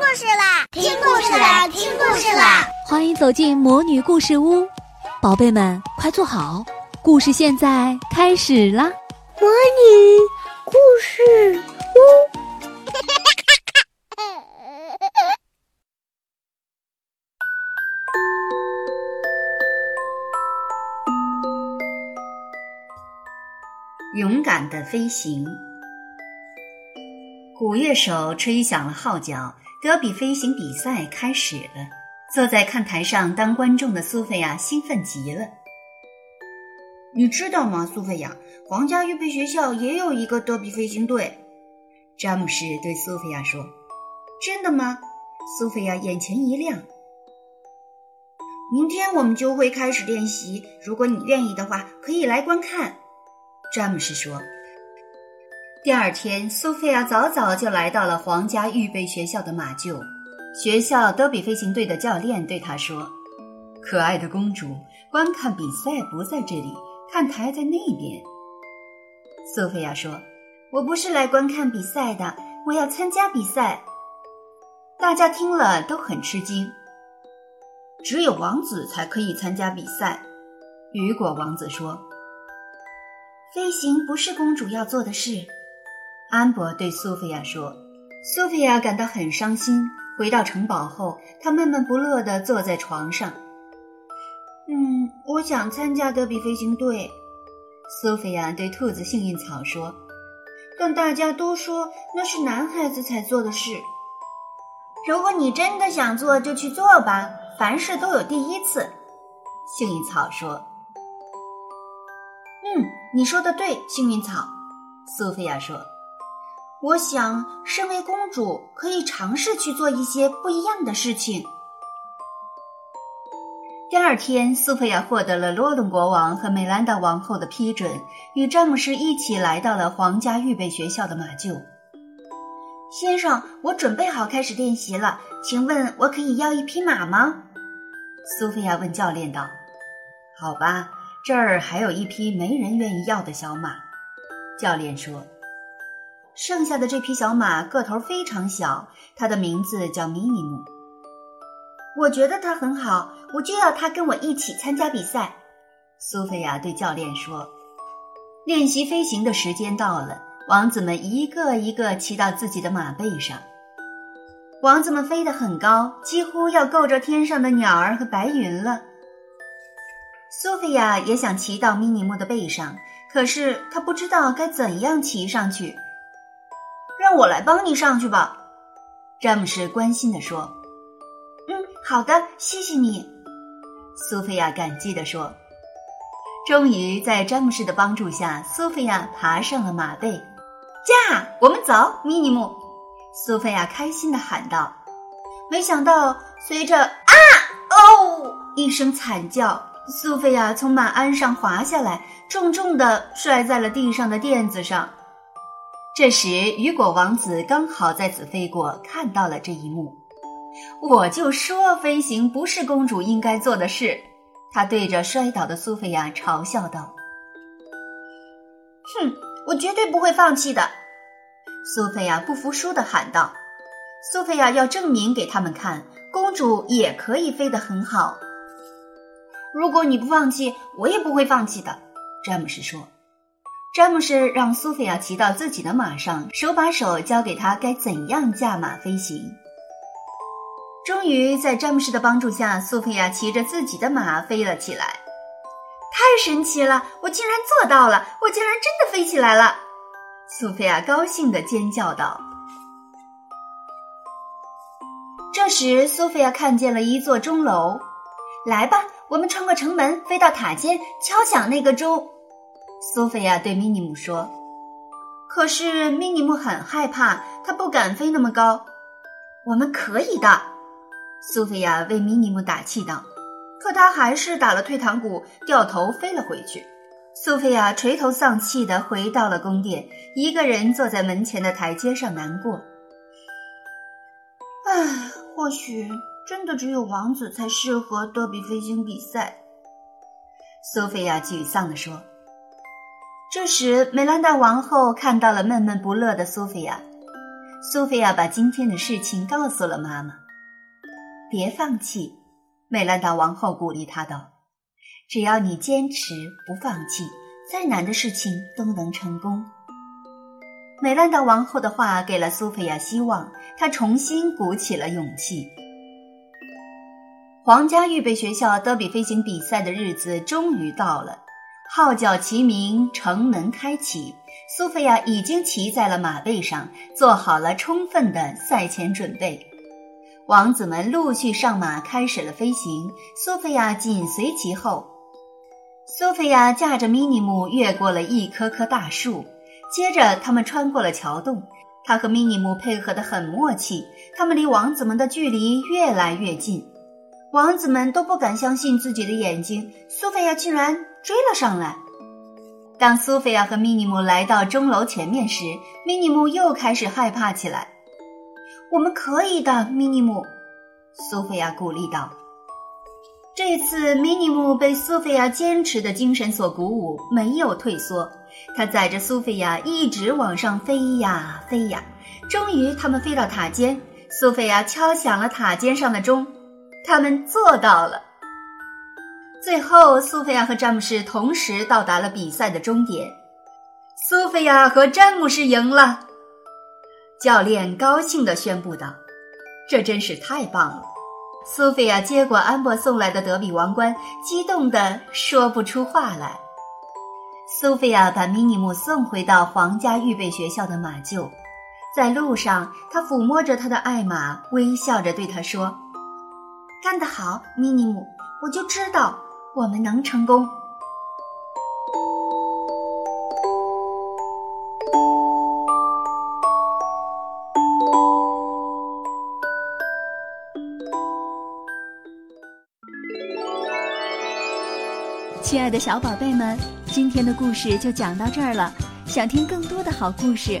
故事啦！听故事啦！听故事啦！欢迎走进魔女故事屋，宝贝们快坐好，故事现在开始啦！魔女故事屋，勇敢的飞行。鼓乐手吹响了号角，德比飞行比赛开始了。坐在看台上当观众的苏菲亚兴奋极了。你知道吗，苏菲亚？皇家预备学校也有一个德比飞行队。詹姆士对苏菲亚说：“真的吗？”苏菲亚眼前一亮。明天我们就会开始练习。如果你愿意的话，可以来观看。”詹姆士说。第二天，苏菲亚早早就来到了皇家预备学校的马厩。学校德比飞行队的教练对她说：“可爱的公主，观看比赛不在这里，看台在那边。”苏菲亚说：“我不是来观看比赛的，我要参加比赛。”大家听了都很吃惊。只有王子才可以参加比赛，雨果王子说：“飞行不是公主要做的事。”安博对苏菲亚说：“苏菲亚感到很伤心。回到城堡后，她闷闷不乐地坐在床上。嗯，我想参加德比飞行队。”苏菲亚对兔子幸运草说：“但大家都说那是男孩子才做的事。如果你真的想做，就去做吧。凡事都有第一次。”幸运草说：“嗯，你说的对，幸运草。”苏菲亚说。我想，身为公主，可以尝试去做一些不一样的事情。第二天，苏菲亚获得了罗伦国王和美兰达王后的批准，与詹姆斯一起来到了皇家预备学校的马厩。先生，我准备好开始练习了，请问我可以要一匹马吗？苏菲亚问教练道。“好吧，这儿还有一匹没人愿意要的小马。”教练说。剩下的这匹小马个头非常小，它的名字叫米尼姆。我觉得它很好，我就要它跟我一起参加比赛。苏菲亚对教练说：“练习飞行的时间到了，王子们一个一个骑到自己的马背上。王子们飞得很高，几乎要够着天上的鸟儿和白云了。苏菲亚也想骑到米尼姆的背上，可是她不知道该怎样骑上去。”让我来帮你上去吧，詹姆士关心地说。“嗯，好的，谢谢你。”苏菲亚感激地说。终于在詹姆士的帮助下，苏菲亚爬上了马背。驾，我们走，米尼姆！苏菲亚开心地喊道。没想到，随着“啊哦”一声惨叫，苏菲亚从马鞍上滑下来，重重地摔在了地上的垫子上。这时，雨果王子刚好在此飞过，看到了这一幕。我就说，飞行不是公主应该做的事。他对着摔倒的苏菲亚嘲笑道：“哼，我绝对不会放弃的！”苏菲亚不服输地喊道：“苏菲亚要证明给他们看，公主也可以飞得很好。如果你不放弃，我也不会放弃的。”詹姆斯说。詹姆士让苏菲亚骑到自己的马上，手把手教给她该怎样驾马飞行。终于，在詹姆士的帮助下，苏菲亚骑着自己的马飞了起来。太神奇了！我竟然做到了！我竟然真的飞起来了！苏菲亚高兴地尖叫道。这时，苏菲亚看见了一座钟楼。来吧，我们穿过城门，飞到塔尖，敲响那个钟。苏菲亚对米尼姆说：“可是米尼姆很害怕，他不敢飞那么高。我们可以的。”苏菲亚为米尼姆打气道。可他还是打了退堂鼓，掉头飞了回去。苏菲亚垂头丧气地回到了宫殿，一个人坐在门前的台阶上难过。唉，或许真的只有王子才适合德比飞行比赛。苏菲亚沮丧地说。这时，美兰达王后看到了闷闷不乐的苏菲亚。苏菲亚把今天的事情告诉了妈妈。别放弃，美兰达王后鼓励她道：“只要你坚持不放弃，再难的事情都能成功。”美兰达王后的话给了苏菲亚希望，她重新鼓起了勇气。皇家预备学校德比飞行比赛的日子终于到了，号角齐鸣，城门开启。苏菲亚已经骑在了马背上，做好了充分的赛前准备。王子们陆续上马，开始了飞行。苏菲亚紧随其后。苏菲亚驾着米尼木越过了一棵棵大树，接着他们穿过了桥洞。她和米尼木配合得很默契，他们离王子们的距离越来越近。王子们都不敢相信自己的眼睛，苏菲亚竟然追了上来。当苏菲亚和米尼姆来到钟楼前面时，米尼姆又开始害怕起来。“我们可以的，米尼姆。”苏菲亚鼓励道。这次，米尼姆被苏菲亚坚持的精神所鼓舞，没有退缩。他载着苏菲亚一直往上飞呀飞呀，终于，他们飞到塔尖。苏菲亚敲响了塔尖上的钟。他们做到了。最后，苏菲亚和詹姆士同时到达了比赛的终点。苏菲亚和詹姆士赢了，教练高兴地宣布道：“这真是太棒了！”苏菲亚接过安博送来的德比王冠，激动地说不出话来。苏菲亚把米尼姆送回到皇家预备学校的马厩，在路上，她抚摸着他的爱马，微笑着对他说。干得好，米尼姆！我就知道我们能成功。亲爱的小宝贝们，今天的故事就讲到这儿了。想听更多的好故事。